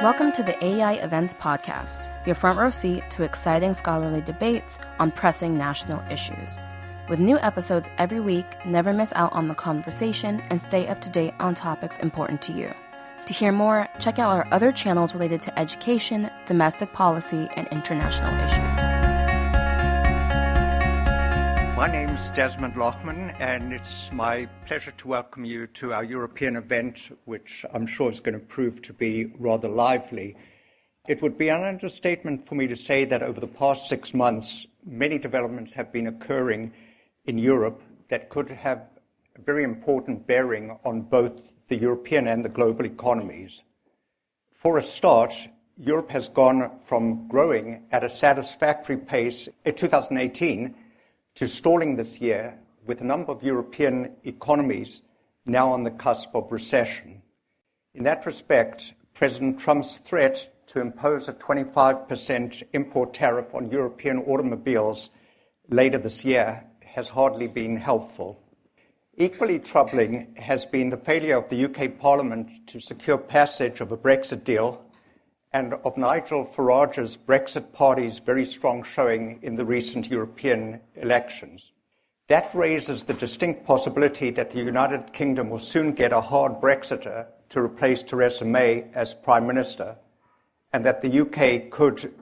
Welcome to the AEI Events Podcast, your front row seat to exciting scholarly debates on pressing national issues. With new episodes every week, never miss out on the conversation and stay up to date on topics important to you. To hear more, check out our other channels related to education, domestic policy, and international issues. My name is Desmond Lachman, and it's my pleasure to welcome you to our European event, which I'm sure is going to prove to be rather lively. It would be an understatement for me to say that over the past six months, many developments have been occurring in Europe that could have a very important bearing on both the European and the global economies. For a start, Europe has gone from growing at a satisfactory pace in 2018 to stalling this year, with a number of European economies now on the cusp of recession. In that respect, President Trump's threat to impose a 25% import tariff on European automobiles later this year has hardly been helpful. Equally troubling has been the failure of the UK Parliament to secure passage of a Brexit deal and of Nigel Farage's Brexit party's very strong showing in the recent European elections. That raises the distinct possibility that the United Kingdom will soon get a hard Brexiter to replace Theresa May as Prime Minister, and that the UK could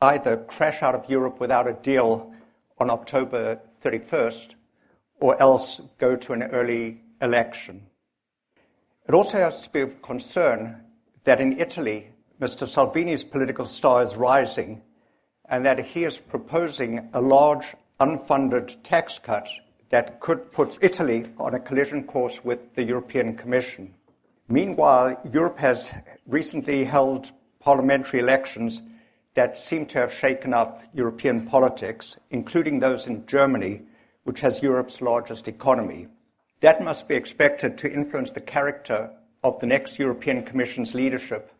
either crash out of Europe without a deal on October 31st or else go to an early election. It also has to be of concern that in Italy, Mr. Salvini's political star is rising and that he is proposing a large unfunded tax cut that could put Italy on a collision course with the European Commission. Meanwhile, Europe has recently held parliamentary elections that seem to have shaken up European politics, including those in Germany, which has Europe's largest economy. That must be expected to influence the character of the next European Commission's leadership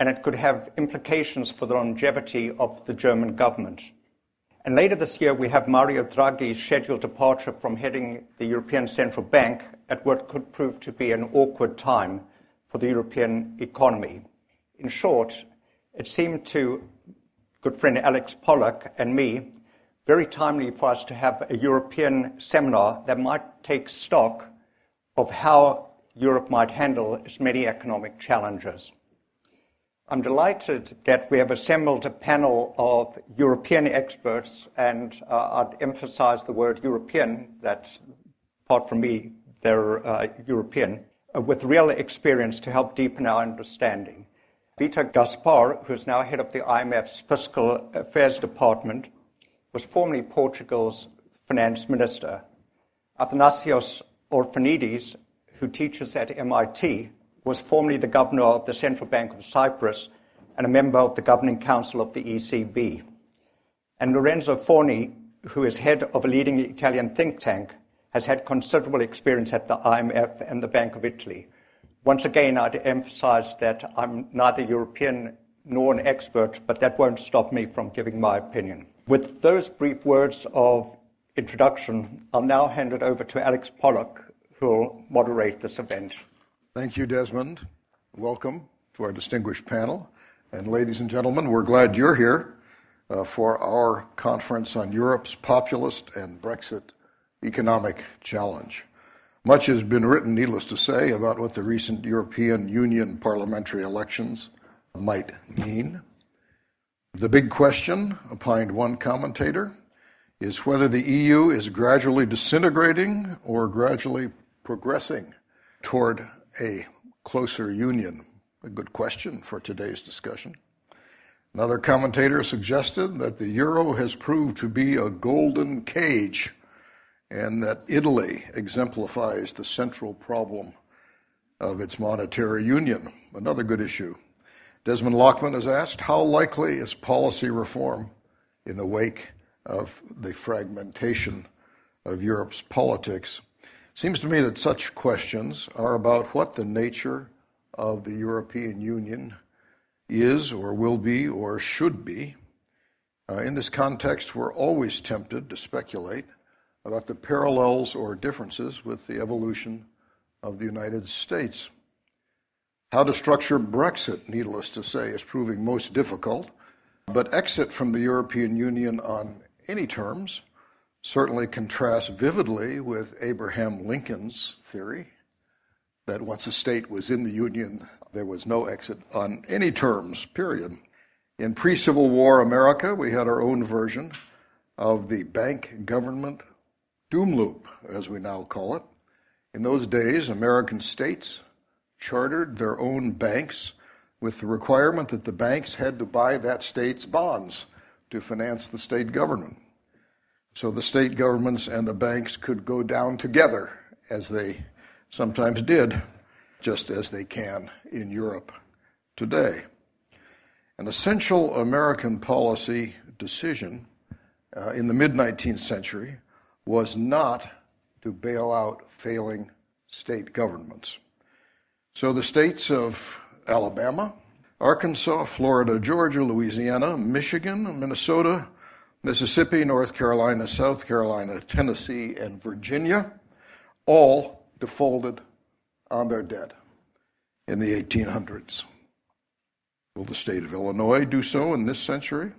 and it could have implications for the longevity of the German government. And later this year, we have Mario Draghi's scheduled departure from heading the European Central Bank at what could prove to be an awkward time for the European economy. In short, it seemed to good friend Alex Pollock and me very timely for us to have a European seminar that might take stock of how Europe might handle its many economic challenges. I'm delighted that we have assembled a panel of European experts, and uh, I'd emphasize the word European, that apart from me, they're uh, European, uh, with real experience to help deepen our understanding. Vitor Gaspar, who's now head of the IMF's Fiscal Affairs Department, was formerly Portugal's finance minister. Athanasios Orphanides, who teaches at MIT, was formerly the governor of the Central Bank of Cyprus and a member of the governing council of the ECB. And Lorenzo Forni, who is head of a leading Italian think tank, has had considerable experience at the IMF and the Bank of Italy. Once again, I'd emphasize that I'm neither European nor an expert, but that won't stop me from giving my opinion. With those brief words of introduction, I'll now hand it over to Alex Pollock, who will moderate this event. Thank you, Desmond. Welcome to our distinguished panel. And ladies and gentlemen, we're glad you're here uh, for our conference on Europe's populist and Brexit economic challenge. Much has been written, needless to say, about what the recent European Union parliamentary elections might mean. The big question, opined one commentator, is whether the EU is gradually disintegrating or gradually progressing toward a closer union? A good question for today's discussion. Another commentator suggested that the euro has proved to be a golden cage and that Italy exemplifies the central problem of its monetary union. Another good issue. Desmond Lachman has asked how likely is policy reform in the wake of the fragmentation of Europe's politics? Seems to me that such questions are about what the nature of the European Union is or will be or should be. Uh, in this context, we're always tempted to speculate about the parallels or differences with the evolution of the United States. How to structure Brexit, needless to say, is proving most difficult. But exit from the European Union on any terms certainly contrasts vividly with Abraham Lincoln's theory that once a state was in the Union, there was no exit on any terms, period. In pre Civil War America, we had our own version of the bank government doom loop, as we now call it. In those days, American states chartered their own banks with the requirement that the banks had to buy that state's bonds to finance the state government. So the state governments and the banks could go down together, as they sometimes did, just as they can in Europe today. An essential American policy decision uh, in the mid 19th century was not to bail out failing state governments. So the states of Alabama, Arkansas, Florida, Georgia, Louisiana, Michigan, Minnesota, Mississippi, North Carolina, South Carolina, Tennessee, and Virginia all defaulted on their debt in the 1800s. Will the state of Illinois do so in this century?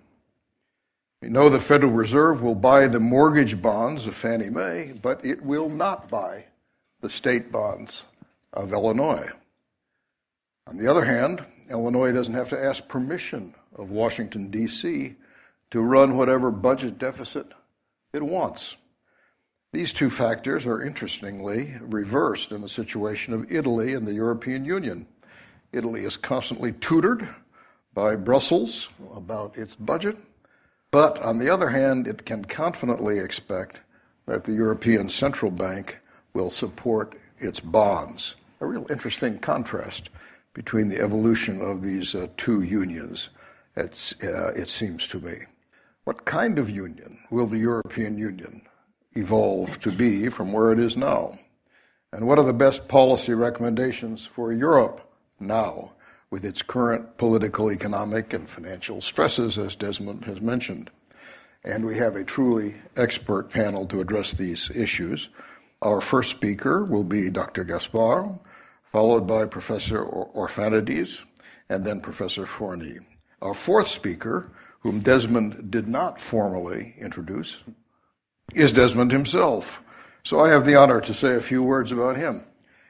We know the Federal Reserve will buy the mortgage bonds of Fannie Mae, but it will not buy the state bonds of Illinois. On the other hand, Illinois doesn't have to ask permission of Washington, D.C. to run whatever budget deficit it wants. These two factors are interestingly reversed in the situation of Italy and the European Union. Italy is constantly tutored by Brussels about its budget, but on the other hand, it can confidently expect that the European Central Bank will support its bonds. A real interesting contrast between the evolution of these uh, two unions, uh, it seems to me. What kind of union will the European Union evolve to be from where it is now? And what are the best policy recommendations for Europe now with its current political, economic, and financial stresses, as Desmond has mentioned? And we have a truly expert panel to address these issues. Our first speaker will be Dr. Gaspar, followed by Professor Orphanides, and then Professor Forni. Our fourth speaker, whom Desmond did not formally introduce, is Desmond himself. So I have the honor to say a few words about him.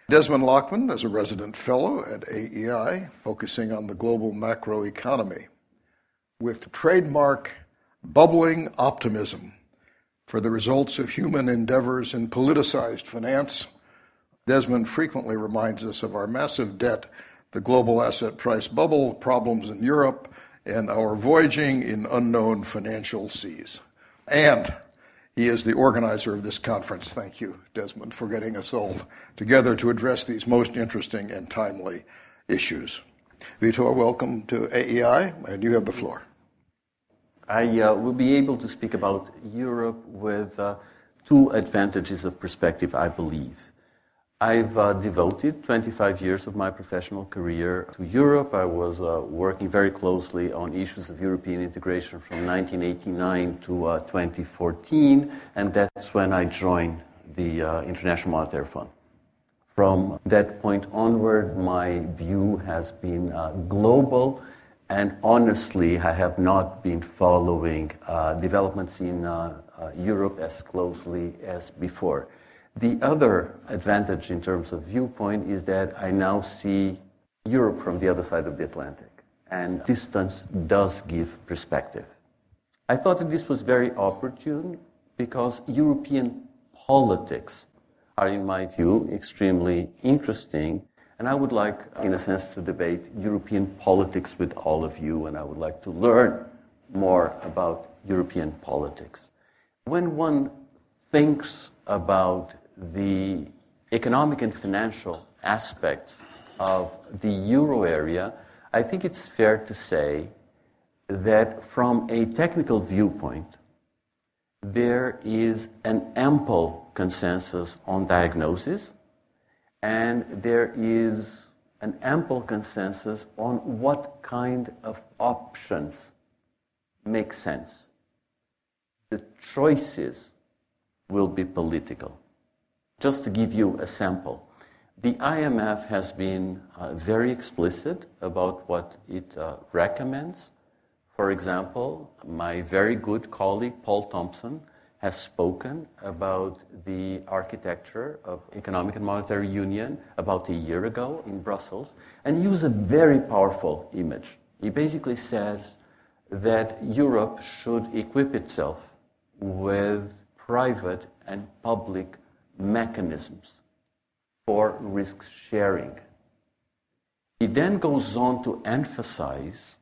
Desmond Lachman is a resident fellow at AEI, focusing on the global macroeconomy. With trademark bubbling optimism for the results of human endeavors in politicized finance, Desmond frequently reminds us of our massive debt, the global asset price bubble, problems in Europe, and our voyaging in unknown financial seas. And he is the organizer of this conference. Thank you, Desmond, for getting us all together to address these most interesting and timely issues. Vitor, welcome to AEI, and you have the floor. I uh, will be able to speak about Europe with uh, two advantages of perspective, I believe. I've uh, devoted 25 years of my professional career to Europe. I was uh, working very closely on issues of European integration from 1989 to uh, 2014, and that's when I joined the uh, International Monetary Fund. From that point onward, my view has been uh, global, and honestly, I have not been following uh, developments in Europe as closely as before. The other advantage in terms of viewpoint is that I now see Europe from the other side of the Atlantic. And distance does give perspective. I thought that this was very opportune because European politics are, in my view, extremely interesting. And I would like, in a sense, to debate European politics with all of you, and I would like to learn more about European politics. When one thinks about the economic and financial aspects of the euro area, I think it's fair to say that from a technical viewpoint, there is an ample consensus on diagnosis, and there is an ample consensus on what kind of options make sense. The choices will be political. Just to give you a sample, The IMF has been uh, very explicit about what it uh, recommends. For example, my very good colleague Poul Thomsen has spoken about the architecture of economic and monetary union about a year ago in Brussels and used a very powerful image. He basically says that Europe should equip itself with private and public mechanisms for risk sharing. He then goes on to emphasize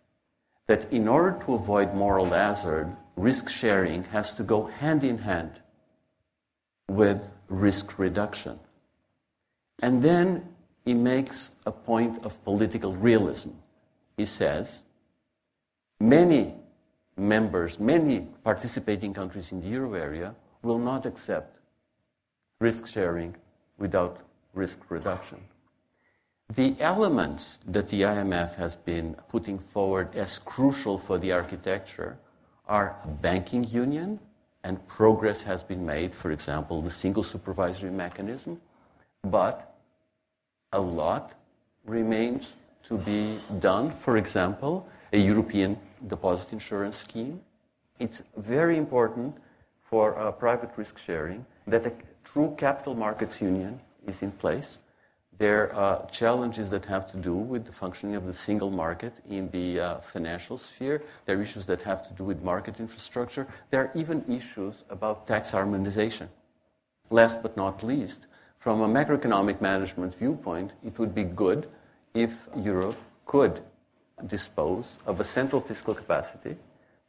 that in order to avoid moral hazard, risk sharing has to go hand in hand with risk reduction. And then he makes a point of political realism. He says, many members, many participating countries in the euro area will not accept risk sharing without risk reduction. The elements that the IMF has been putting forward as crucial for the architecture are a banking union, and progress has been made, for example, the single supervisory mechanism, but a lot remains to be done. For example, a European deposit insurance scheme. It's very important for uh, private risk sharing that a true capital markets union is in place. There are challenges that have to do with the functioning of the single market in the uh, financial sphere. There are issues that have to do with market infrastructure. There are even issues about tax harmonization. Last but not least, from a macroeconomic management viewpoint, it would be good if Europe could dispose of a central fiscal capacity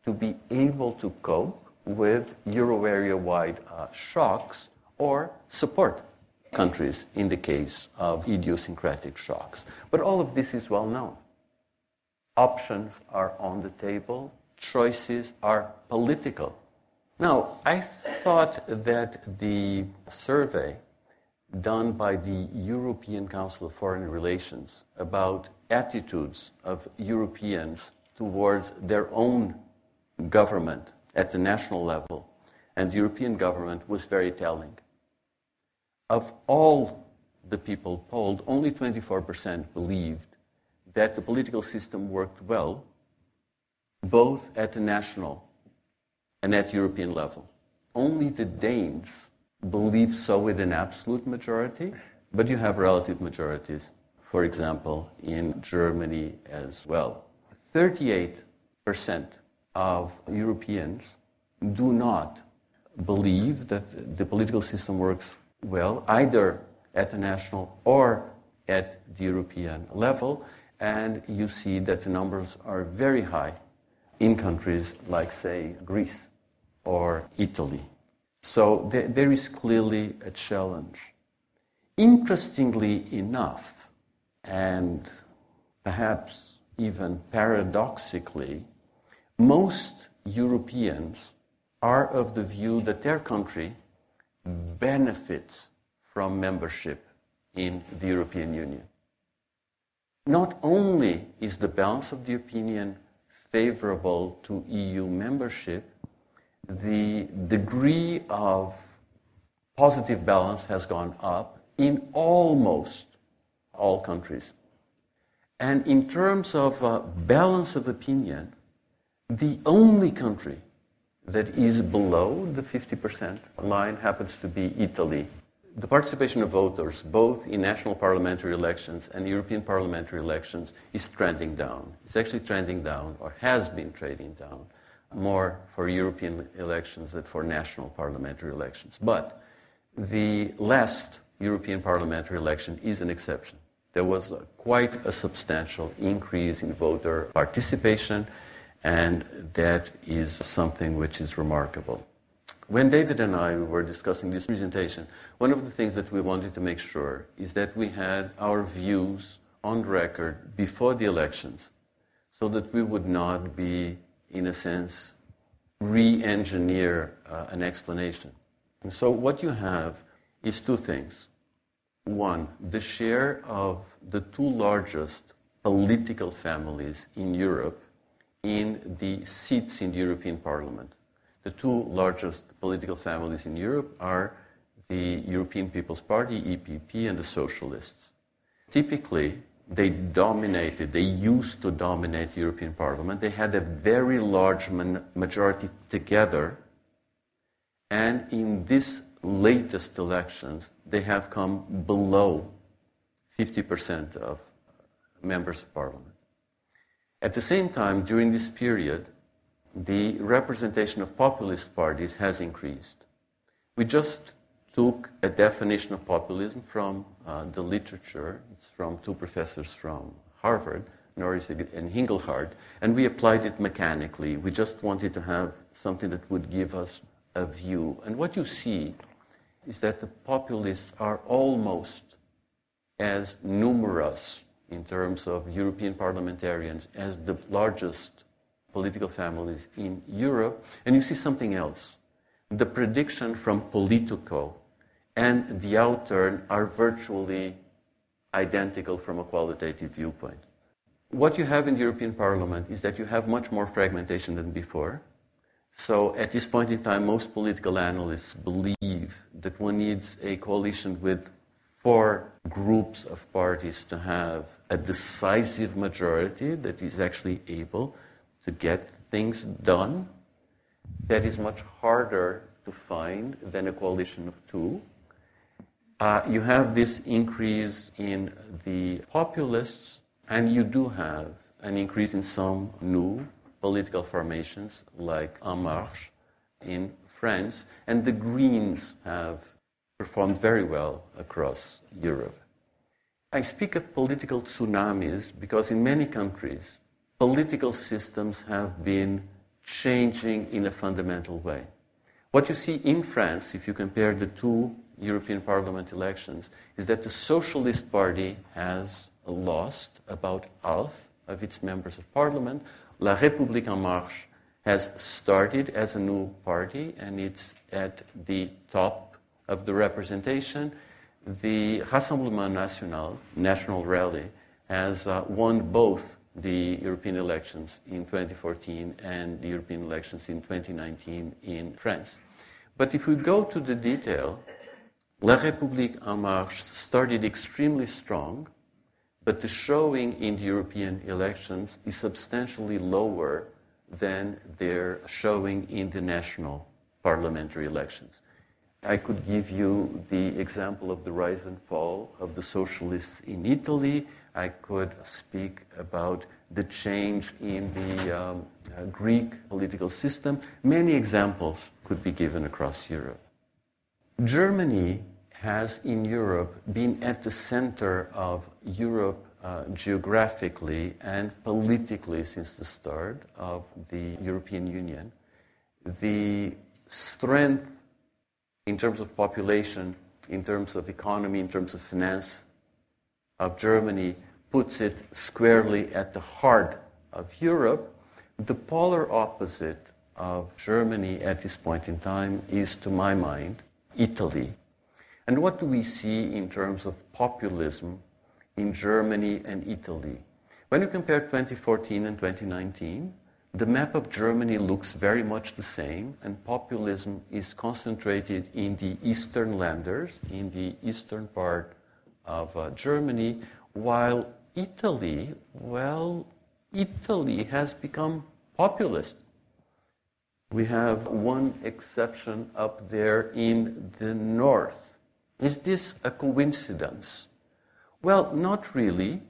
to be able to cope with euro area wide uh, shocks or support countries in the case of idiosyncratic shocks. But all of this is well known. Options are on the table, choices are political. Now, I thought that the survey done by the European Council of Foreign Relations about attitudes of Europeans towards their own government at the national level and the European government was very telling of all the people polled, only 24% believed that the political system worked well, both at the national and at European level. Only the Danes believe so with an absolute majority, but you have relative majorities, for example, in Germany as well. 38% of Europeans do not believe that the political system works well, either at the national or at the European level. And you see that the numbers are very high in countries like, say, Greece or Italy. So there, there is clearly a challenge. Interestingly enough, and perhaps even paradoxically, most Europeans are of the view that their country benefits from membership in the European Union. Not only is the balance of the opinion favorable to EU membership, the degree of positive balance has gone up in almost all countries. And in terms of uh, balance of opinion, the only country that is below the 50% line happens to be Italy. The participation of voters, both in national parliamentary elections and European parliamentary elections, is trending down. It's actually trending down, or has been trending down, more for European elections than for national parliamentary elections. But the last European parliamentary election is an exception. There was quite a substantial increase in voter participation and that is something which is remarkable. When David and I were discussing this presentation, one of the things that we wanted to make sure is that we had our views on record before the elections so that we would not be, in a sense, re engineer uh, an explanation. And so, what you have is two things. One, the share of the two largest political families in Europe in the seats in the European Parliament. The two largest political families in Europe are the European People's Party, EPP, and the Socialists. Typically, they dominated, they used to dominate the European Parliament. They had a very large majority together. And in these latest elections, they have come below 50% of members of parliament. At the same time, during this period, the representation of populist parties has increased. We just took a definition of populism from uh, the literature. It's from two professors from Harvard, Norris and Inglehart, and we applied it mechanically. We just wanted to have something that would give us a view. And what you see is that the populists are almost as numerous in terms of European parliamentarians as the largest political families in Europe. And you see something else. The prediction from Politico and the outturn are virtually identical from a qualitative viewpoint. What you have in the European Parliament is that you have much more fragmentation than before. So at this point in time, most political analysts believe that one needs a coalition with four groups of parties to have a decisive majority that is actually able to get things done. That is much harder to find than a coalition of two. Uh, you have this increase in the populists, and you do have an increase in some new political formations like En Marche in France, and the Greens have performed very well across Europe. I speak of political tsunamis because in many countries, political systems have been changing in a fundamental way. What you see in France, if you compare the two European Parliament elections, is that the Socialist Party has lost about half of its members of parliament. La République en Marche has started as a new party and it's at the top of the representation. The Rassemblement National, National Rally, has uh, won both the European elections in 2014 and the European elections in 2019 in France. But if we go to the detail, La République en Marche started extremely strong, but the showing in the European elections is substantially lower than their showing in the national parliamentary elections. I could give you the example of the rise and fall of the socialists in Italy. I could speak about the change in the um, uh, Greek political system. Many examples could be given across Europe. Germany has in Europe been at the center of Europe uh, geographically and politically since the start of the European Union. The strength in terms of population, in terms of economy, in terms of finance of Germany puts it squarely at the heart of Europe. The polar opposite of Germany at this point in time is, to my mind, Italy. And what do we see in terms of populism in Germany and Italy? When you compare 2014 and 2019, the map of Germany looks very much the same, and populism is concentrated in the eastern landers, in the eastern part of uh, Germany, while Italy, well, Italy has become populist. We have one exception up there in the north. Is this a coincidence? Well, not really.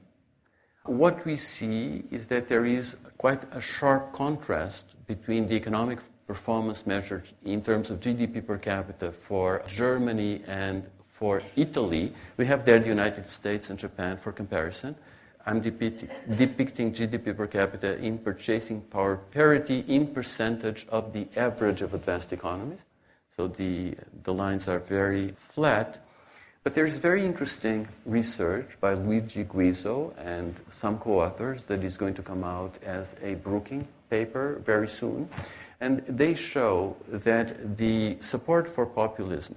What we see is that there is quite a sharp contrast between the economic performance measured in terms of GDP per capita for Germany and for Italy. We have there the United States and Japan for comparison. I'm depicting GDP per capita in purchasing power parity in percentage of the average of advanced economies. So the, the lines are very flat. But there's very interesting research by Luigi Guiso and some co authors that is going to come out as a Brookings paper very soon. And they show that the support for populism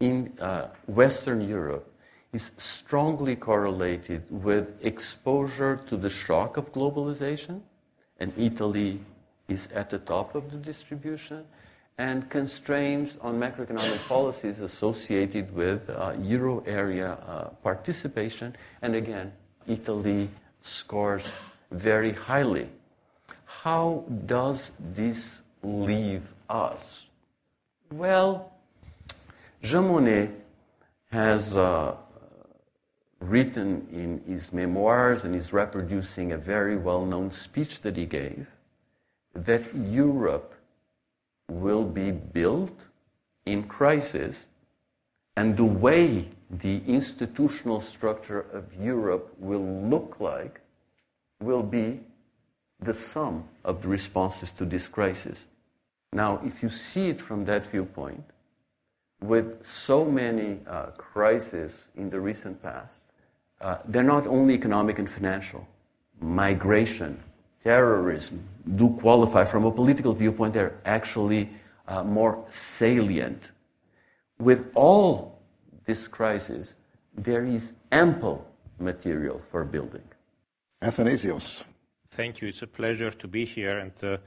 in uh, Western Europe is strongly correlated with exposure to the shock of globalization, and Italy is at the top of the distribution, and constraints on macroeconomic policies associated with uh, euro area uh, participation. And again, Italy scores very highly. How does this leave us? Well, Jean Monnet has uh, written in his memoirs and is reproducing a very well known speech that he gave that Europe will be built in crisis, and the way the institutional structure of Europe will look like will be the sum of the responses to this crisis. Now, if you see it from that viewpoint, with so many uh, crises in the recent past, uh, they're not only economic and financial. Migration, terrorism do qualify from a political viewpoint, they're actually uh, more salient. With all this crisis, there is ample material for building. Athanasios. Thank you. It's a pleasure to be here. And uh,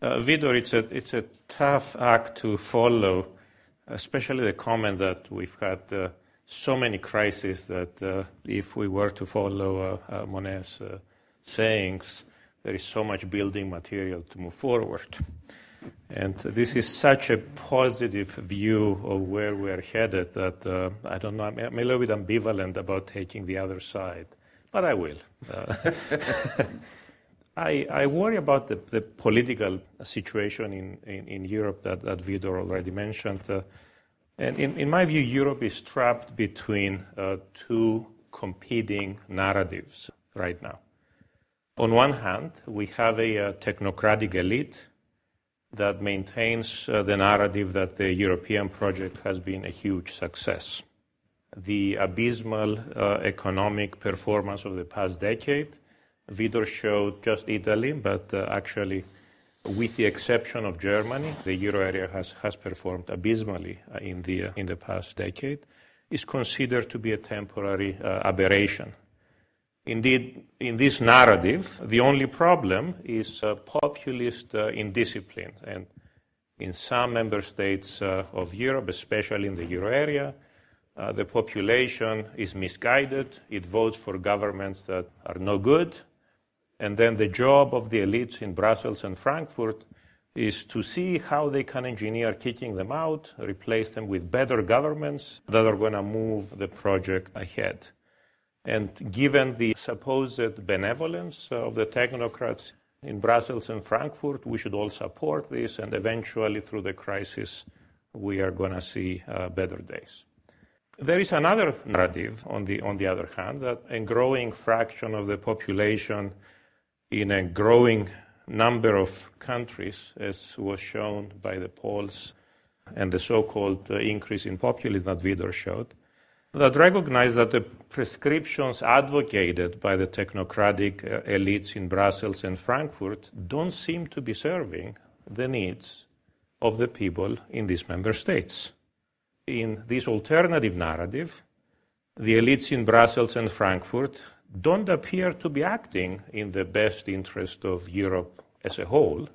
uh, Vitor, it's a, it's a tough act to follow, especially the comment that we've had uh, so many crises that uh, if we were to follow uh, uh, Monnet's sayings, there is so much building material to move forward. And this is such a positive view of where we're headed that uh, I don't know, I'm, I'm, a little bit ambivalent about taking the other side, but I will. Uh, I, I, worry about the, the political situation in, in, in, Europe that, that Vitor already mentioned. Uh, and in, in, my view, Europe is trapped between uh, two competing narratives right now. On one hand, we have a, a technocratic elite that maintains uh, the narrative that the European project has been a huge success. The abysmal uh, economic performance of the past decade, Vitor showed just Italy, but uh, actually, with the exception of Germany, the euro area has, has performed abysmally uh, in the, in the past decade, is considered to be a temporary uh, aberration Indeed, in this narrative, the only problem is uh, populist uh, indiscipline. And in some member states uh, of Europe, especially in the euro area, uh, the population is misguided. It votes for governments that are no good. And then the job of the elites in Brussels and Frankfurt is to see how they can engineer kicking them out, replace them with better governments that are going to move the project ahead. And given the supposed benevolence of the technocrats in Brussels and Frankfurt, we should all support this, and eventually, through the crisis, we are going to see uh, better days. There is another narrative, on the, on the other hand, that a growing fraction of the population in a growing number of countries, as was shown by the polls and the so called uh, increase in populism that Vitor showed, that recognize that the prescriptions advocated by the technocratic uh, elites in Brussels and Frankfurt don't seem to be serving the needs of the people in these member states. In this alternative narrative, the elites in Brussels and Frankfurt don't appear to be acting in the best interest of Europe as a whole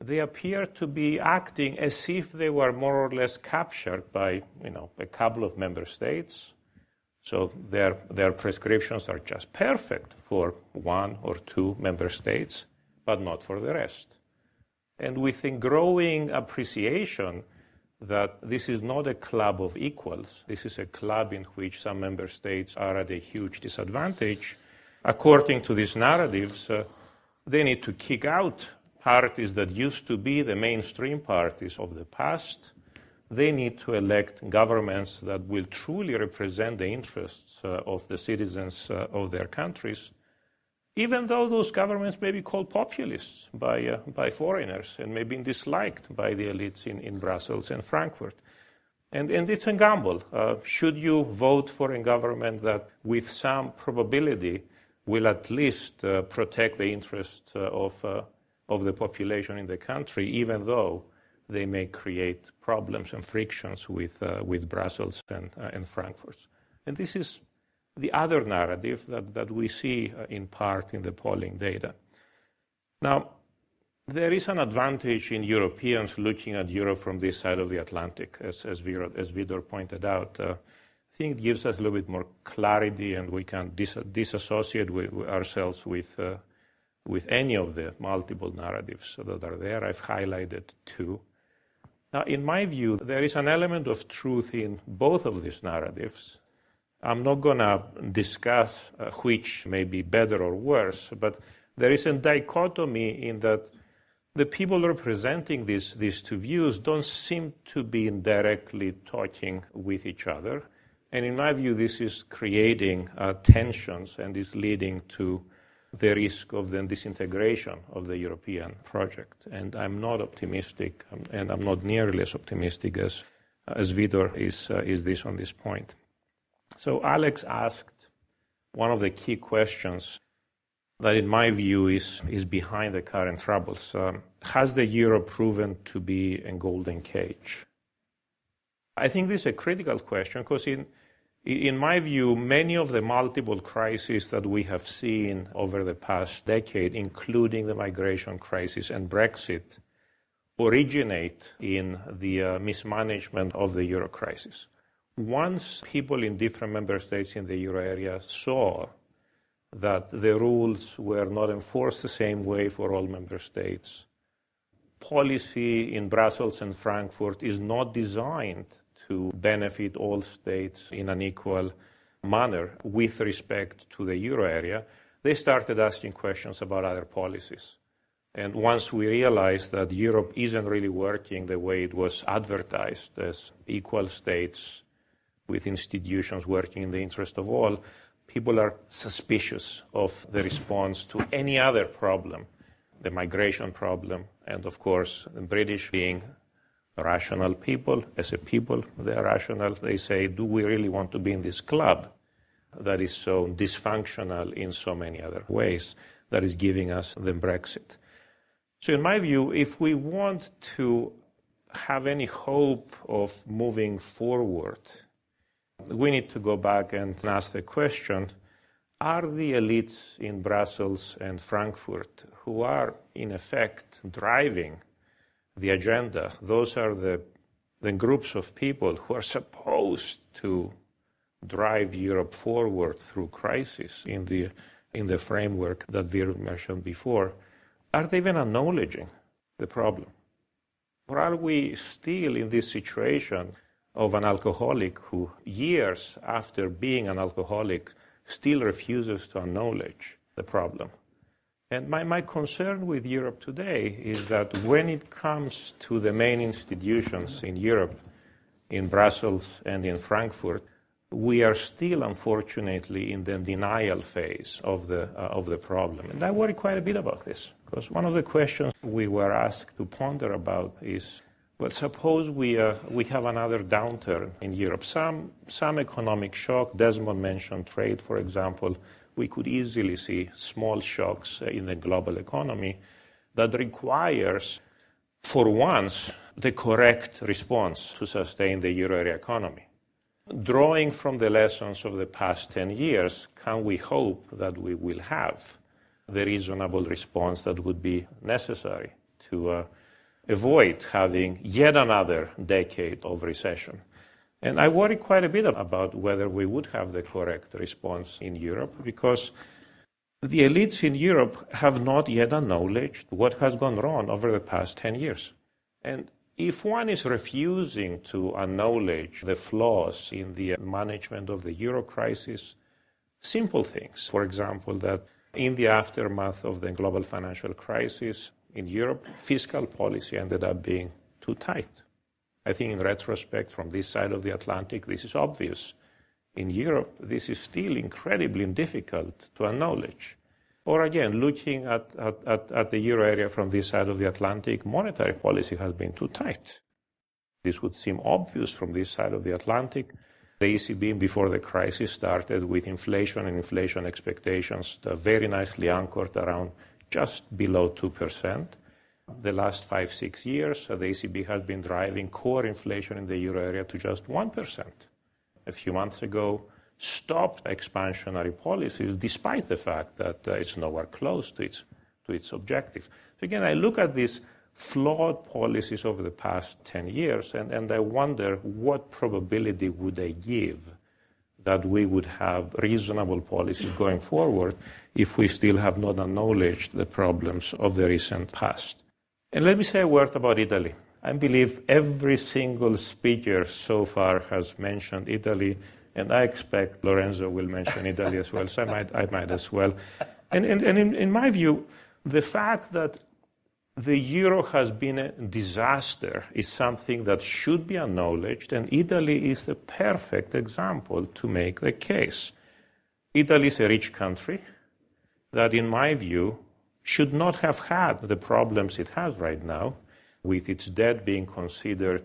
they appear to be acting as if they were more or less captured by you know, a couple of member states. So their, their prescriptions are just perfect for one or two member states, but not for the rest. And with a growing appreciation that this is not a club of equals, this is a club in which some member states are at a huge disadvantage, according to these narratives, uh, they need to kick out parties that used to be the mainstream parties of the past, they need to elect governments that will truly represent the interests uh, of the citizens uh, of their countries, even though those governments may be called populists by, uh, by foreigners and may be disliked by the elites in, in Brussels and Frankfurt. And, and it's a gamble. Uh, should you vote for a government that, with some probability, will at least uh, protect the interests uh, of of the population in the country, even though they may create problems and frictions with, uh, with Brussels and, uh, and Frankfurt. And this is the other narrative that, that we see uh, in part in the polling data. Now, there is an advantage in Europeans looking at Europe from this side of the Atlantic, as, as, as Vitor pointed out. Uh, I think it gives us a little bit more clarity and we can dis- disassociate with, with ourselves with, uh, with any of the multiple narratives that are there. I've highlighted two. Now, in my view, there is an element of truth in both of these narratives. I'm not going to discuss uh, which may be better or worse, but there is a dichotomy in that the people representing these, these two views don't seem to be directly talking with each other. And in my view, this is creating uh, tensions and is leading to the risk of the disintegration of the European project. And I'm not optimistic, um, and I'm not nearly as optimistic as, as Vitor is, uh, is this on this point. So Alex asked one of the key questions that, in my view, is, is behind the current troubles. Um, has the euro proven to be a golden cage? I think this is a critical question because, in, in my view, many of the multiple crises that we have seen over the past decade, including the migration crisis and Brexit, originate in the uh, mismanagement of the euro crisis. Once people in different member states in the euro area saw that the rules were not enforced the same way for all member states. Policy in Brussels and Frankfurt is not designed to benefit all states in an equal manner with respect to the euro area. They started asking questions about other policies. And once we realized that Europe isn't really working the way it was advertised as equal states with institutions working in the interest of all, people are suspicious of the response to any other problem, the migration problem, and of course, the British being rational people, as a people, they are rational. They say, do we really want to be in this club that is so dysfunctional in so many other ways that is giving us the Brexit? So, in my view, if we want to have any hope of moving forward we need to go back and ask the question are the elites in Brussels and Frankfurt who are, in effect, driving the agenda, those are the, the groups of people who are supposed to drive Europe forward through crisis in the, in the framework that we mentioned before, are they even acknowledging the problem? Or are we still in this situation of an alcoholic who, years after being an alcoholic, still refuses to acknowledge the problem. And my, my concern with Europe today is that when it comes to the main institutions in Europe, in Brussels and in Frankfurt, we are still, unfortunately, in the denial phase of the, uh, of the problem. And I worry quite a bit about this, because one of the questions we were asked to ponder about is well, suppose we, uh, we have another downturn in Europe, some, some economic shock. Desmond mentioned trade, for example. We could easily see small shocks in the global economy that requires, for once, the correct response to sustain the euro area economy. Drawing from the lessons of the past 10 years, can we hope that we will have the reasonable response that would be necessary to uh, avoid having yet another decade of recession. And I worry quite a bit about whether we would have the correct response in Europe because the elites in Europe have not yet acknowledged what has gone wrong over the past 10 years. And if one is refusing to acknowledge the flaws in the management of the euro crisis, simple things, for example, that in the aftermath of the global financial crisis, in Europe, fiscal policy ended up being too tight. I think, in retrospect, from this side of the Atlantic, this is obvious. In Europe, this is still incredibly difficult to acknowledge. Or again, looking at, at, at, the euro area from this side of the Atlantic, monetary policy has been too tight. This would seem obvious from this side of the Atlantic. The ECB, before the crisis started, with inflation and inflation expectations very nicely anchored around just below 2%. The last five, six years, the ECB has been driving core inflation in the euro area to just 1%. A few months ago, stopped expansionary policies despite the fact that uh, it's nowhere close to its, to its objective. So again, I look at these flawed policies over the past 10 years and, and I wonder what probability would they give that we would have reasonable policies going forward if we still have not acknowledged the problems of the recent past. And let me say a word about Italy. I believe every single speaker so far has mentioned Italy, and I expect Lorenzo will mention Italy as well, so I might, I might as well. And, and, and in, in my view, the fact that the euro has been a disaster is something that should be acknowledged, and Italy is the perfect example to make the case. Italy is a rich country that, in my view, should not have had the problems it has right now, with its debt being considered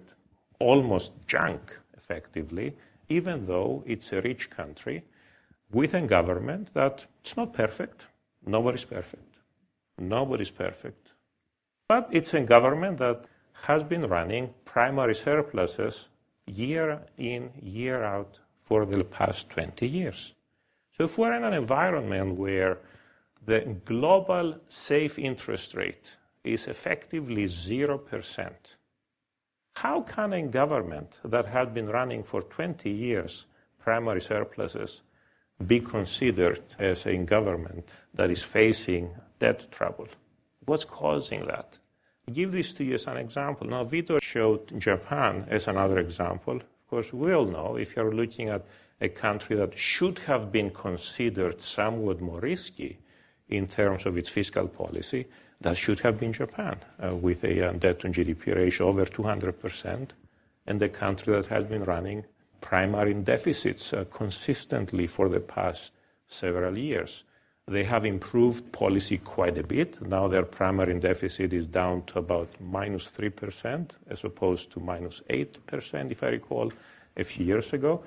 almost junk, effectively, even though it's a rich country with a government that it's not perfect. Nobody's perfect. Nobody's perfect but it's a government that has been running primary surpluses year in, year out for the past 20 years. So if we're in an environment where the global safe interest rate is effectively 0%, how can a government that had been running for 20 years primary surpluses be considered as a government that is facing debt trouble? What's causing that? I give this to you as an example. Now, Vitor showed Japan as another example. Of course, we all know if you're looking at a country that should have been considered somewhat more risky in terms of its fiscal policy, that should have been Japan, uh, with a uh, debt to GDP ratio over 200%, and a country that has been running primary deficits uh, consistently for the past several years. They have improved policy quite a bit. Now their primary deficit is down to about minus 3%, as opposed to minus 8%, if I recall, a few years ago.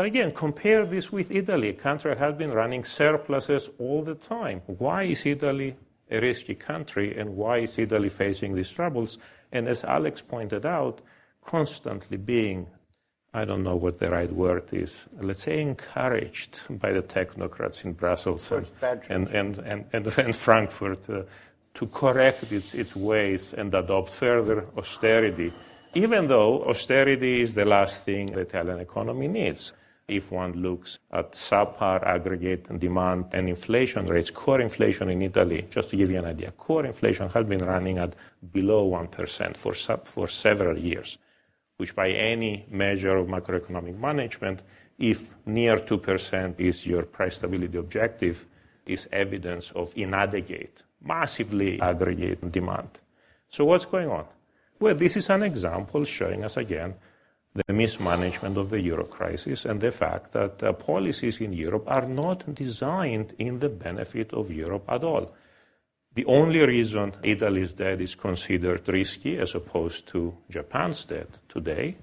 But again, compare this with Italy, a country that has been running surpluses all the time. Why is Italy a risky country, and why is Italy facing these troubles? And as Alex pointed out, constantly being I don't know what the right word is, let's say encouraged by the technocrats in Brussels and, and, and, and, and, Frankfurt uh, to correct its, its ways and adopt further austerity, even though austerity is the last thing the Italian economy needs. If one looks at subpar aggregate demand and inflation rates, core inflation in Italy, just to give you an idea, core inflation has been running at below 1% for, for several years which by any measure of macroeconomic management, if near 2% is your price stability objective, is evidence of inadequate, massively aggregate demand. So what's going on? Well, this is an example showing us again the mismanagement of the euro crisis and the fact that uh, policies in Europe are not designed in the benefit of Europe at all. The only reason Italy's debt is considered risky as opposed to Japan's debt today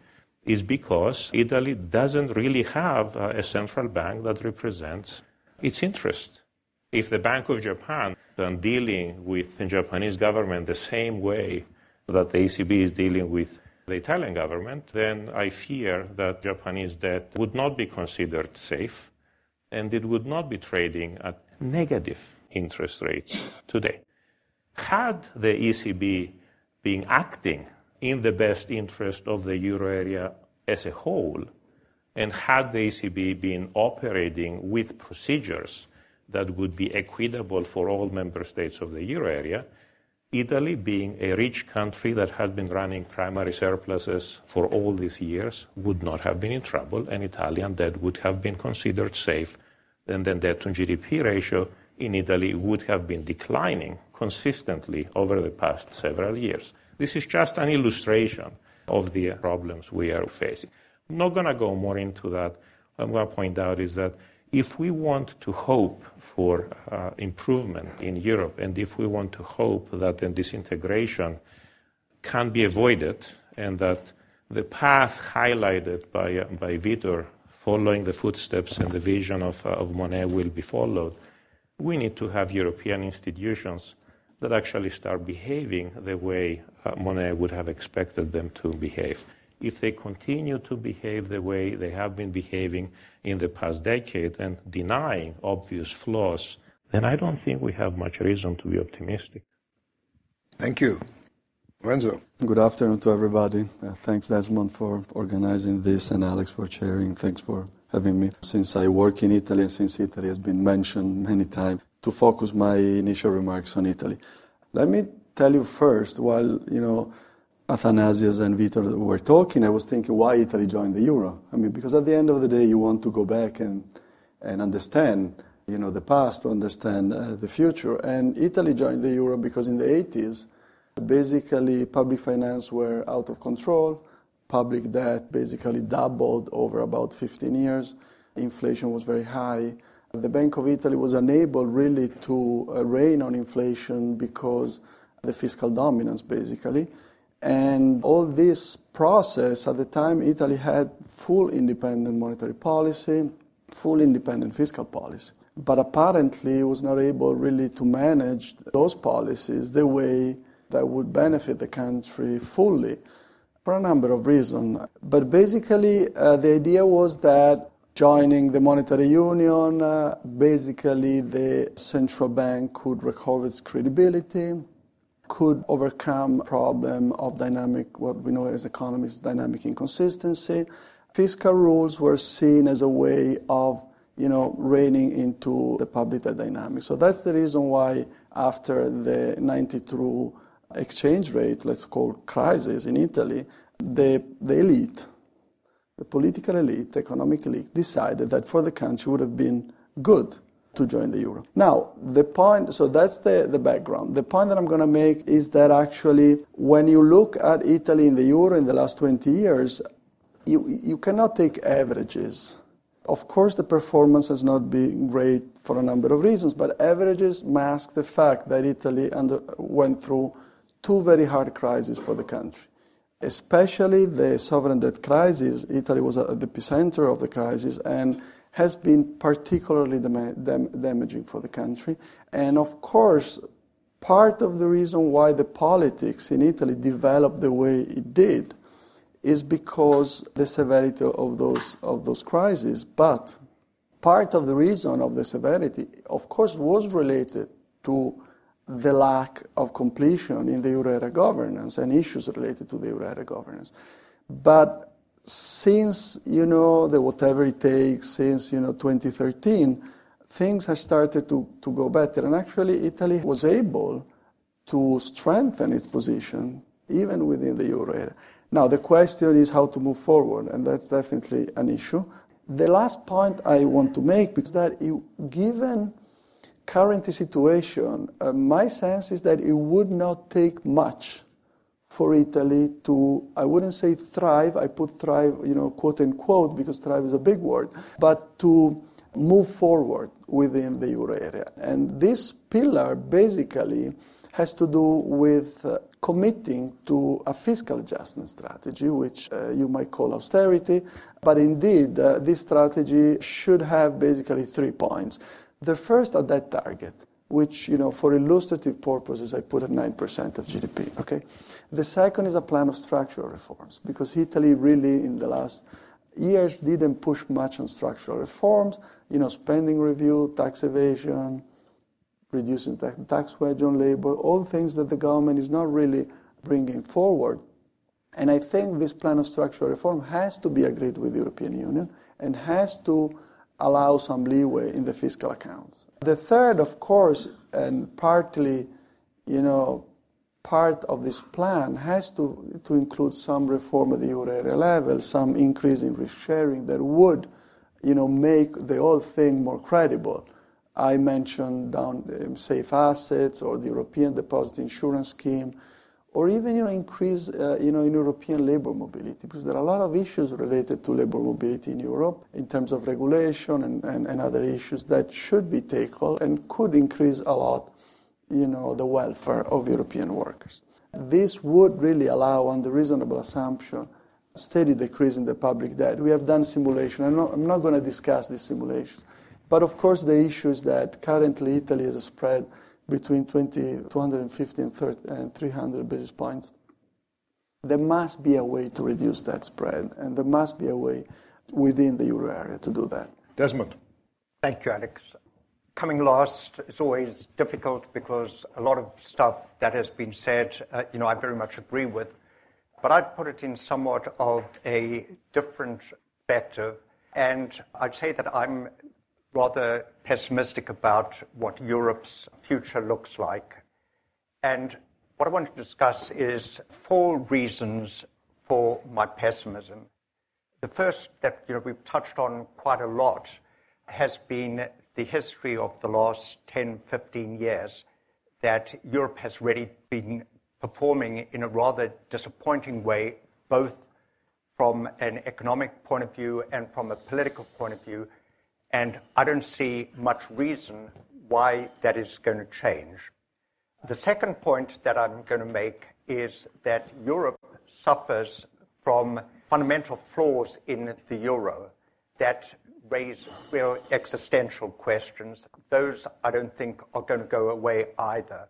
is because Italy doesn't really have a central bank that represents its interest. If the Bank of Japan is dealing with the Japanese government the same way that the ECB is dealing with the Italian government, then I fear that Japanese debt would not be considered safe and it would not be trading at negative interest rates today. Had the ECB been acting in the best interest of the euro area as a whole, and had the ECB been operating with procedures that would be equitable for all member states of the euro area, Italy, being a rich country that had been running primary surpluses for all these years, would not have been in trouble, and Italian debt would have been considered safe, and the debt to GDP ratio in Italy would have been declining consistently over the past several years. This is just an illustration of the problems we are facing. I'm not going to go more into that. What I'm going to point out is that if we want to hope for uh, improvement in Europe, and if we want to hope that the disintegration can be avoided, and that the path highlighted by, uh, by Vitor, following the footsteps and the vision of, uh, of Monnet, will be followed, we need to have European institutions that actually start behaving the way uh, Monnet would have expected them to behave. If they continue to behave the way they have been behaving in the past decade and denying obvious flaws, then I don't think we have much reason to be optimistic. Thank you. Lorenzo. Good afternoon to everybody. Uh, thanks, Desmond, for organizing this, and Alex for chairing. Thanks for having me. Since I work in Italy, and since Italy has been mentioned many times, to focus my initial remarks on Italy. Let me tell you first, while you know Athanasios and Vitor were talking, I was thinking why Italy joined the euro. I mean, because at the end of the day, you want to go back and and understand, you know, the past to understand uh, the future. And Italy joined the euro because in the 80s, basically public finance were out of control. Public debt basically doubled over about 15 years. Inflation was very high. The Bank of Italy was unable really to uh, rein on inflation because the fiscal dominance, basically. And all this process, at the time, Italy had full independent monetary policy, full independent fiscal policy. But apparently, was not able really to manage those policies the way that would benefit the country fully for a number of reasons. But basically, uh, the idea was that joining the monetary union, uh, basically the central bank could recover its credibility, could overcome problem of dynamic, what we know as economists, dynamic inconsistency. Fiscal rules were seen as a way of, you know, reining into the public dynamic. So that's the reason why after the 92 exchange rate, let's call crisis in Italy, the, the elite, the political elite, the economic elite, decided that for the country would have been good to join the euro. Now, the point, so that's the, the background. The point that I'm going to make is that actually, when you look at Italy in the euro in the last 20 years, you, you cannot take averages. Of course, the performance has not been great for a number of reasons, but averages mask the fact that Italy under, went through two very hard crises for the country, especially the sovereign debt crisis. Italy was at the epicenter of the crisis and has been particularly dam- dam- damaging for the country. And of course, part of the reason why the politics in Italy developed the way it did is because the severity of those of those crises. But part of the reason of the severity, of course, was related to the lack of completion in the euro area governance and issues related to the euro area governance. But since, you know, the whatever it takes, since, you know, 2013, things have started to, to go better. And actually, Italy was able to strengthen its position even within the euro area. Now, the question is how to move forward, and that's definitely an issue. The last point I want to make is that it, given current situation, uh, my sense is that it would not take much for Italy to, I wouldn't say thrive, I put thrive, you know, quote unquote, because thrive is a big word, but to move forward within the euro area. And this pillar basically has to do with uh, committing to a fiscal adjustment strategy, which uh, you might call austerity, but indeed, uh, this strategy should have basically three points. The first are that target, which, you know, for illustrative purposes, I put at 9% of GDP, okay? The second is a plan of structural reforms, because Italy really, in the last years, didn't push much on structural reforms, you know, spending review, tax evasion, reducing the tax wedge on labor, all things that the government is not really bringing forward. And I think this plan of structural reform has to be agreed with the European Union and has to allow some leeway in the fiscal accounts. The third, of course, and partly, you know, part of this plan has to, to include some reform at the euro area level, some increase in risk sharing that would, you know, make the whole thing more credible. I mentioned down um, safe assets or the European Deposit Insurance Scheme or even you know, increase uh, you know, in European labor mobility, because there are a lot of issues related to labor mobility in Europe in terms of regulation and, and, and other issues that should be tackled and could increase a lot you know, the welfare of European workers. This would really allow, on the reasonable assumption, steady decrease in the public debt. We have done simulation. I'm not, I'm not going to discuss these simulations. But of course, the issue is that currently Italy has a spread between 20, 250 and, 30, and 300 basis points. There must be a way to reduce that spread, and there must be a way within the euro area to do that. Desmond. Thank you, Alex. coming last is always difficult because a lot of stuff that has been said, uh, you know, I very much agree with. But I'd put it in somewhat of a different perspective. And I'd say that I'm rather pessimistic about what Europe's future looks like. And what I want to discuss is four reasons for my pessimism. The first that you know, we've touched on quite a lot has been the history of the last 10, 15 years that Europe has really been performing in a rather disappointing way, both from an economic point of view and from a political point of view. And I don't see much reason why that is going to change. The second point that I'm going to make is that Europe suffers from fundamental flaws in the euro that raise real existential questions. Those I don't think are going to go away either.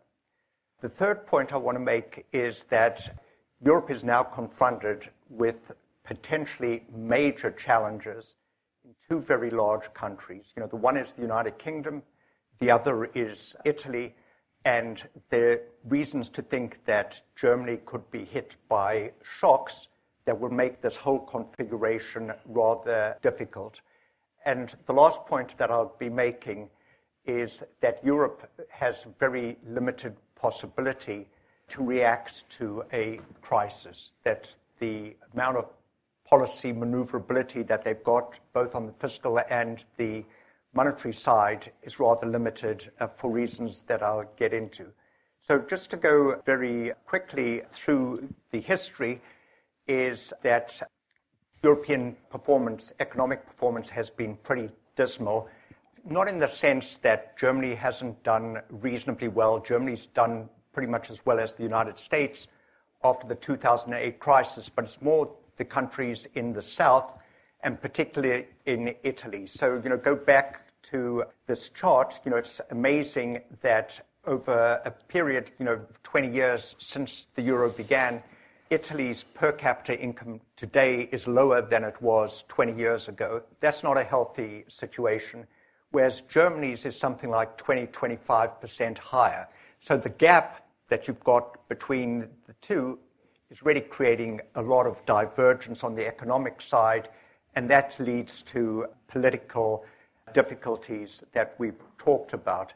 The third point I want to make is that Europe is now confronted with potentially major challenges two very large countries. You know, the one is the United Kingdom, the other is Italy, and there are reasons to think that Germany could be hit by shocks that will make this whole configuration rather difficult. And the last point that I'll be making is that Europe has very limited possibility to react to a crisis, that the amount of policy maneuverability that they've got, both on the fiscal and the monetary side, is rather limited uh, for reasons that I'll get into. So, just to go very quickly through the history, is that European performance, economic performance, has been pretty dismal not in the sense that Germany hasn't done reasonably well. Germany's done pretty much as well as the United States after the 2008 crisis, but it's more the countries in the south and particularly in Italy. So, you know, go back to this chart. You know, it's amazing that over a period, you know, of 20 years since the euro began, Italy's per capita income today is lower than it was 20 years ago. That's not a healthy situation whereas Germany's is something like 20, 25% higher. So the gap that you've got between the two is really creating a lot of divergence on the economic side, and that leads to political difficulties that we've talked about.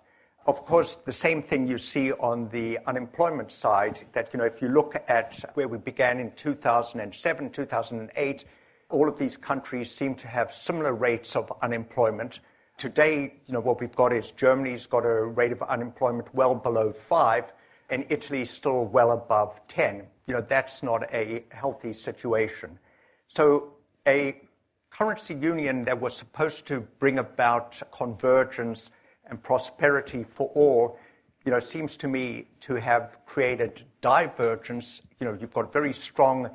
Of course, the same thing you see on the unemployment side, that, you know, if you look at where we began in 2007, 2008, all of these countries seem to have similar rates of unemployment. Today, you know, what we've got is Germany's got a rate of unemployment well below five, and Italy's still well above 10. You know, that's not a healthy situation. So a currency union that was supposed to bring about convergence and prosperity for all, you know, seems to me to have created divergence. You know, you've got very strong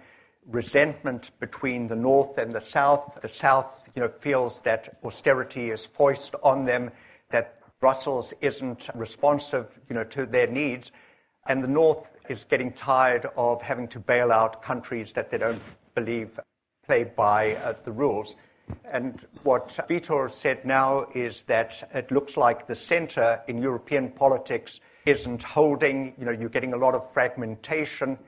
resentment between the North and the South. The South, you know, feels that austerity is foisted on them, that Brussels isn't responsive, you know, to their needs. And the North is getting tired of having to bail out countries that they don't believe play by uh, the rules. And what Vitor said now is that it looks like the center in European politics isn't holding. You know, you're getting a lot of fragmentation.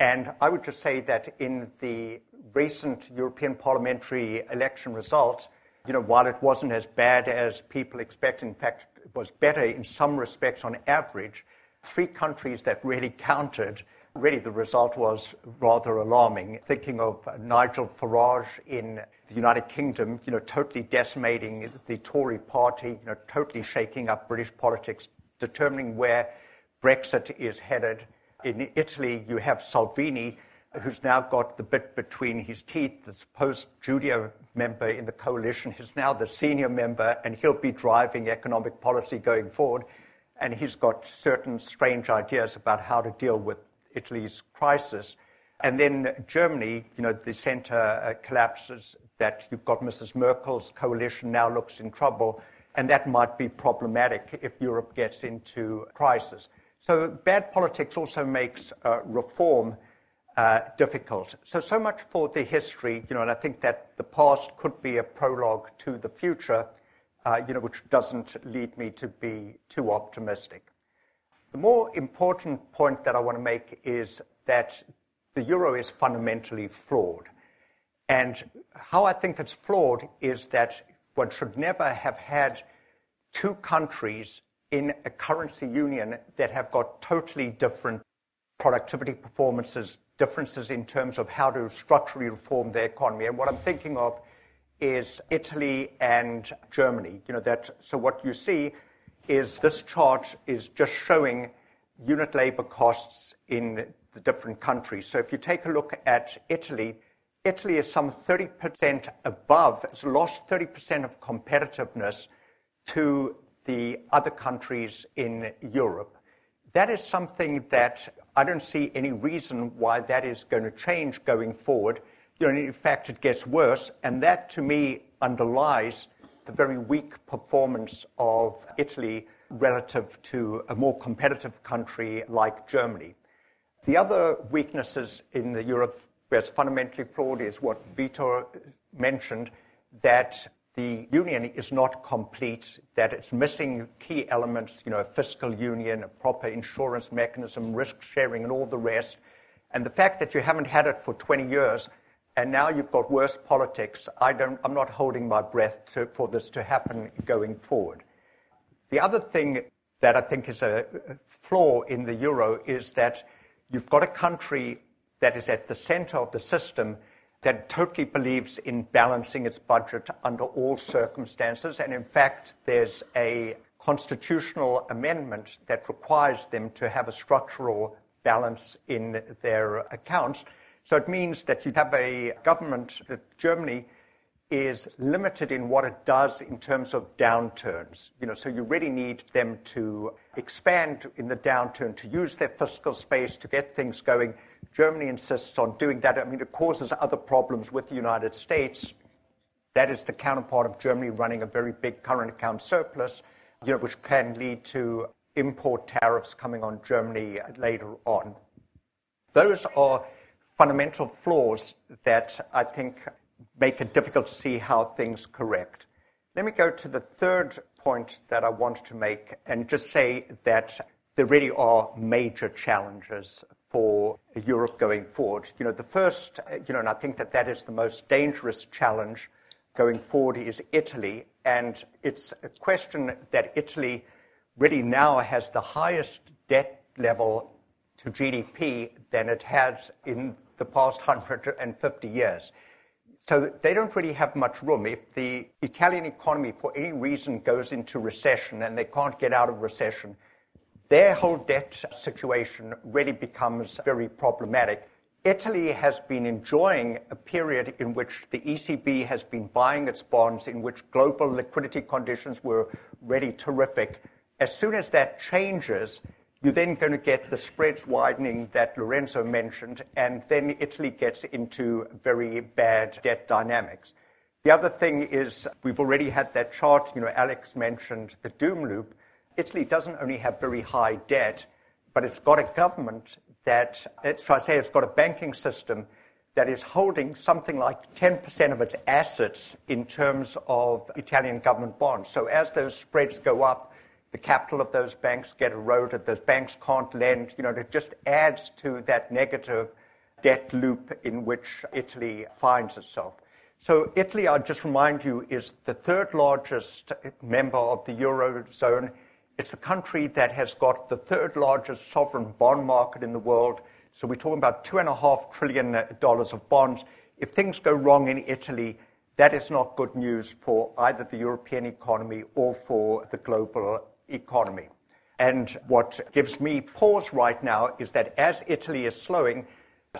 And I would just say that in the recent European parliamentary election result, you know, while it wasn't as bad as people expect, in fact, it was better in some respects on average, three countries that really counted, really the result was rather alarming. Thinking of Nigel Farage in the United Kingdom, you know, totally decimating the Tory party, you know, totally shaking up British politics, determining where Brexit is headed in Italy, you have Salvini, who's now got the bit between his teeth. The supposed Giudia member in the coalition is now the senior member, and he'll be driving economic policy going forward. And he's got certain strange ideas about how to deal with Italy's crisis. And then Germany, you know, the center uh, collapses, that you've got Mrs. Merkel's coalition now looks in trouble, and that might be problematic if Europe gets into crisis. So bad politics also makes uh, reform uh, difficult. So, so much for the history, you know, and I think that the past could be a prologue to the future. Uh, you know, which doesn't lead me to be too optimistic. The more important point that I want to make is that the euro is fundamentally flawed. And how I think it's flawed is that one should never have had two countries in a currency union that have got totally different productivity performances, differences in terms of how to structurally reform their economy. And what I'm thinking of is Italy and Germany. You know that so what you see is this chart is just showing unit labor costs in the different countries. So if you take a look at Italy, Italy is some 30% above, it's lost 30% of competitiveness to the other countries in Europe. That is something that I don't see any reason why that is going to change going forward. You know, in fact, it gets worse, and that to me underlies the very weak performance of Italy relative to a more competitive country like Germany. The other weaknesses in the euro where it's fundamentally flawed is what Vitor mentioned, that the union is not complete, that it's missing key elements, you know, a fiscal union, a proper insurance mechanism, risk sharing, and all the rest. And the fact that you haven't had it for 20 years and now you've got worse politics, I don't, I'm not holding my breath to, for this to happen going forward. The other thing that I think is a flaw in the euro is that you've got a country that is at the center of the system that totally believes in balancing its budget under all circumstances. And in fact, there's a constitutional amendment that requires them to have a structural balance in their accounts. So it means that you have a government that Germany is limited in what it does in terms of downturns. You know, so you really need them to expand in the downturn, to use their fiscal space to get things going. Germany insists on doing that. I mean, it causes other problems with the United States. That is the counterpart of Germany running a very big current account surplus, you know, which can lead to import tariffs coming on Germany later on. Those are fundamental flaws that I think make it difficult to see how things correct. Let me go to the third point that I want to make and just say that there really are major challenges for Europe going forward. You know, the first, you know, and I think that that is the most dangerous challenge going forward is Italy. And it's a question that Italy really now has the highest debt level to GDP than it has in the past 150 years. So they don't really have much room. If the Italian economy, for any reason, goes into recession and they can't get out of recession, their whole debt situation really becomes very problematic. Italy has been enjoying a period in which the ECB has been buying its bonds, in which global liquidity conditions were really terrific. As soon as that changes, you're then going to get the spreads widening that Lorenzo mentioned, and then Italy gets into very bad debt dynamics. The other thing is we've already had that chart, you know, Alex mentioned the doom loop. Italy doesn't only have very high debt, but it's got a government that, so I say it's got a banking system that is holding something like 10% of its assets in terms of Italian government bonds. So as those spreads go up, the capital of those banks get eroded, those banks can't lend, you know, it just adds to that negative debt loop in which Italy finds itself. So Italy, I'll just remind you, is the third largest member of the Eurozone. It's the country that has got the third largest sovereign bond market in the world. So we're talking about $2.5 trillion of bonds. If things go wrong in Italy, that is not good news for either the European economy or for the global economy. And what gives me pause right now is that as Italy is slowing,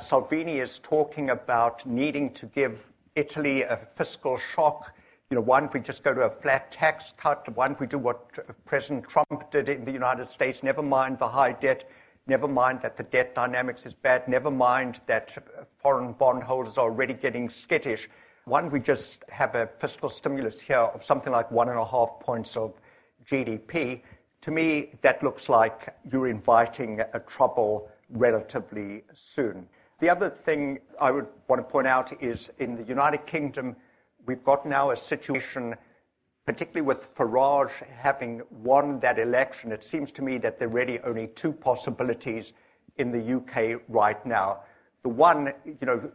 Salvini is talking about needing to give Italy a fiscal shock. You know, don't we just go to a flat tax cut? Don't we do what President Trump did in the United States? Never mind the high debt. Never mind that the debt dynamics is bad. Never mind that foreign bondholders are already getting skittish. Don't we just have a fiscal stimulus here of something like one and a half points of GDP, to me, that looks like you're inviting a trouble relatively soon. The other thing I would want to point out is in the United Kingdom, we've got now a situation particularly with Farage having won that election, it seems to me that there are really only two possibilities in the UK right now. The one, you know,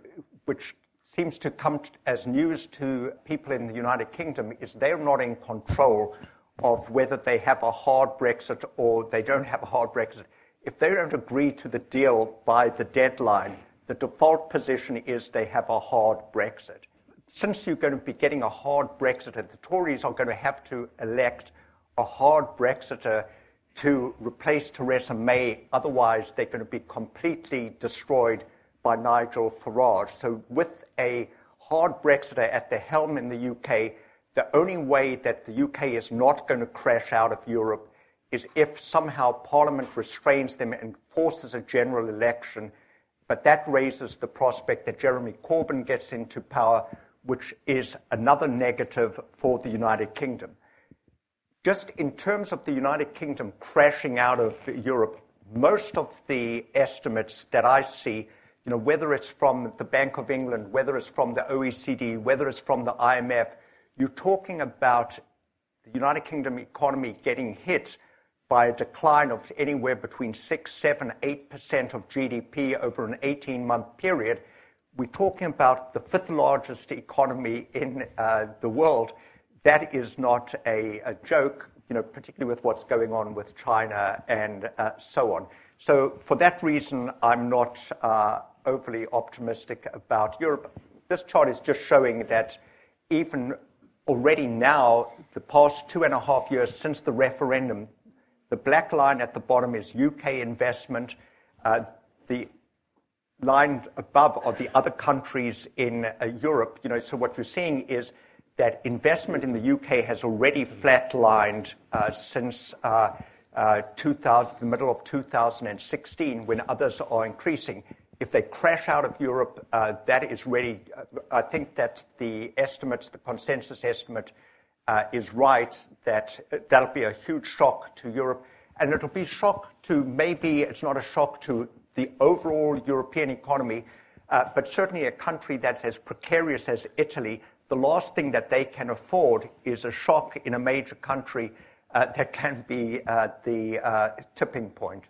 which seems to come as news to people in the United Kingdom is they're not in control of whether they have a hard Brexit or they don't have a hard Brexit. If they don't agree to the deal by the deadline, the default position is they have a hard Brexit since you're going to be getting a hard Brexiter, the Tories are going to have to elect a hard Brexiter to replace Theresa May. Otherwise, they're going to be completely destroyed by Nigel Farage. So, with a hard Brexiter at the helm in the UK, the only way that the UK is not going to crash out of Europe is if somehow Parliament restrains them and forces a general election. But that raises the prospect that Jeremy Corbyn gets into power, which is another negative for the United Kingdom. Just in terms of the United Kingdom crashing out of Europe, most of the estimates that I see, you know, whether it's from the Bank of England, whether it's from the OECD, whether it's from the IMF, you're talking about the United Kingdom economy getting hit by a decline of anywhere between 6, 7, 8% of GDP over an 18 month period we're talking about the fifth largest economy in uh, the world. That is not a, a, joke, you know, particularly with what's going on with China and uh, so on. So, for that reason, I'm not uh, overly optimistic about Europe. This chart is just showing that even already now, the past two and a half years since the referendum, the black line at the bottom is UK investment. Uh, the line above are the other countries in uh, Europe. You know, so what you're seeing is that investment in the UK has already flatlined uh, since uh, uh 2000, the middle of 2016, when others are increasing. If they crash out of Europe, uh, that is really. Uh, I think that the estimates, the consensus estimate, is right. That that'll be a huge shock to Europe, and it'll be a shock to maybe it's not a shock to the overall European economy, uh, but certainly a country that's as precarious as Italy, the last thing that they can afford is a shock in a major country uh, that can be uh, the uh, tipping point.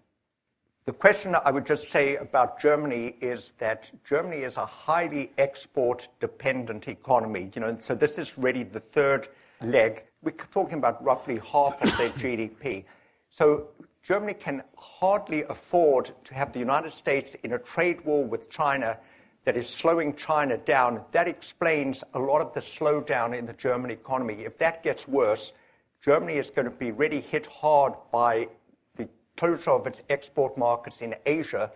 The question I would just say about Germany is that Germany is a highly export dependent economy. You know, so this is really the third leg. We're talking about roughly half of their GDP. So Germany can hardly afford to have the United States in a trade war with China that is slowing China down. That explains a lot of the slowdown in the German economy. If that gets worse, Germany is going to be really hit hard by closure of its export markets in Asia.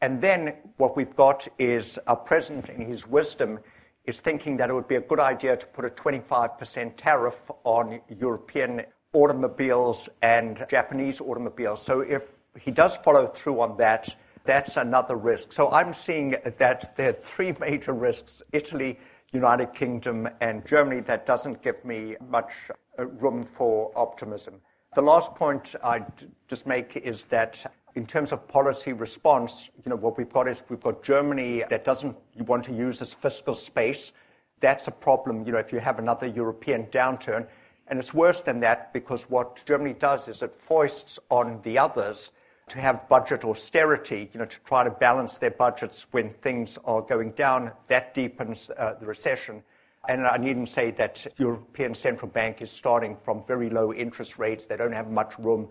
And then what we've got is our president, in his wisdom, is thinking that it would be a good idea to put a 25% tariff on European automobiles and Japanese automobiles. So if he does follow through on that, that's another risk. So I'm seeing that there are three major risks Italy, United Kingdom, and Germany. That doesn't give me much uh, room for optimism. The last point I'd just make is that in terms of policy response, you know, what we've got is we've got Germany that doesn't want to use its fiscal space. That's a problem, you know, if you have another European downturn. And it's worse than that because what Germany does is it foists on the others to have budget austerity, you know, to try to balance their budgets when things are going down. That deepens uh, the recession. And I needn't say that European Central Bank is starting from very low interest rates. They don't have much room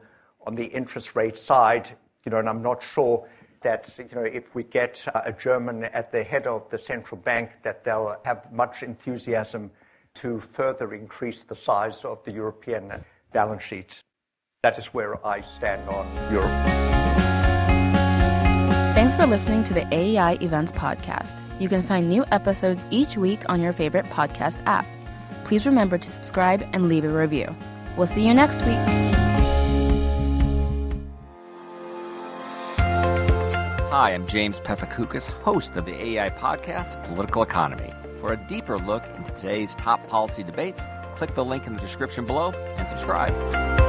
on the interest rate side, you know, and I'm not sure that, you know, if we get uh, a German at the head of the central bank, that they'll have much enthusiasm to further increase the size of the European balance sheet. That is where I stand on Europe. Thanks for listening to the AEI Events Podcast. You can find new episodes each week on your favorite podcast apps. Please remember to subscribe and leave a review. We'll see you next week. Hi, I'm James Pethokoukis, host of the AEI podcast, Political Economy. For a deeper look into today's top policy debates, click the link in the description below and subscribe.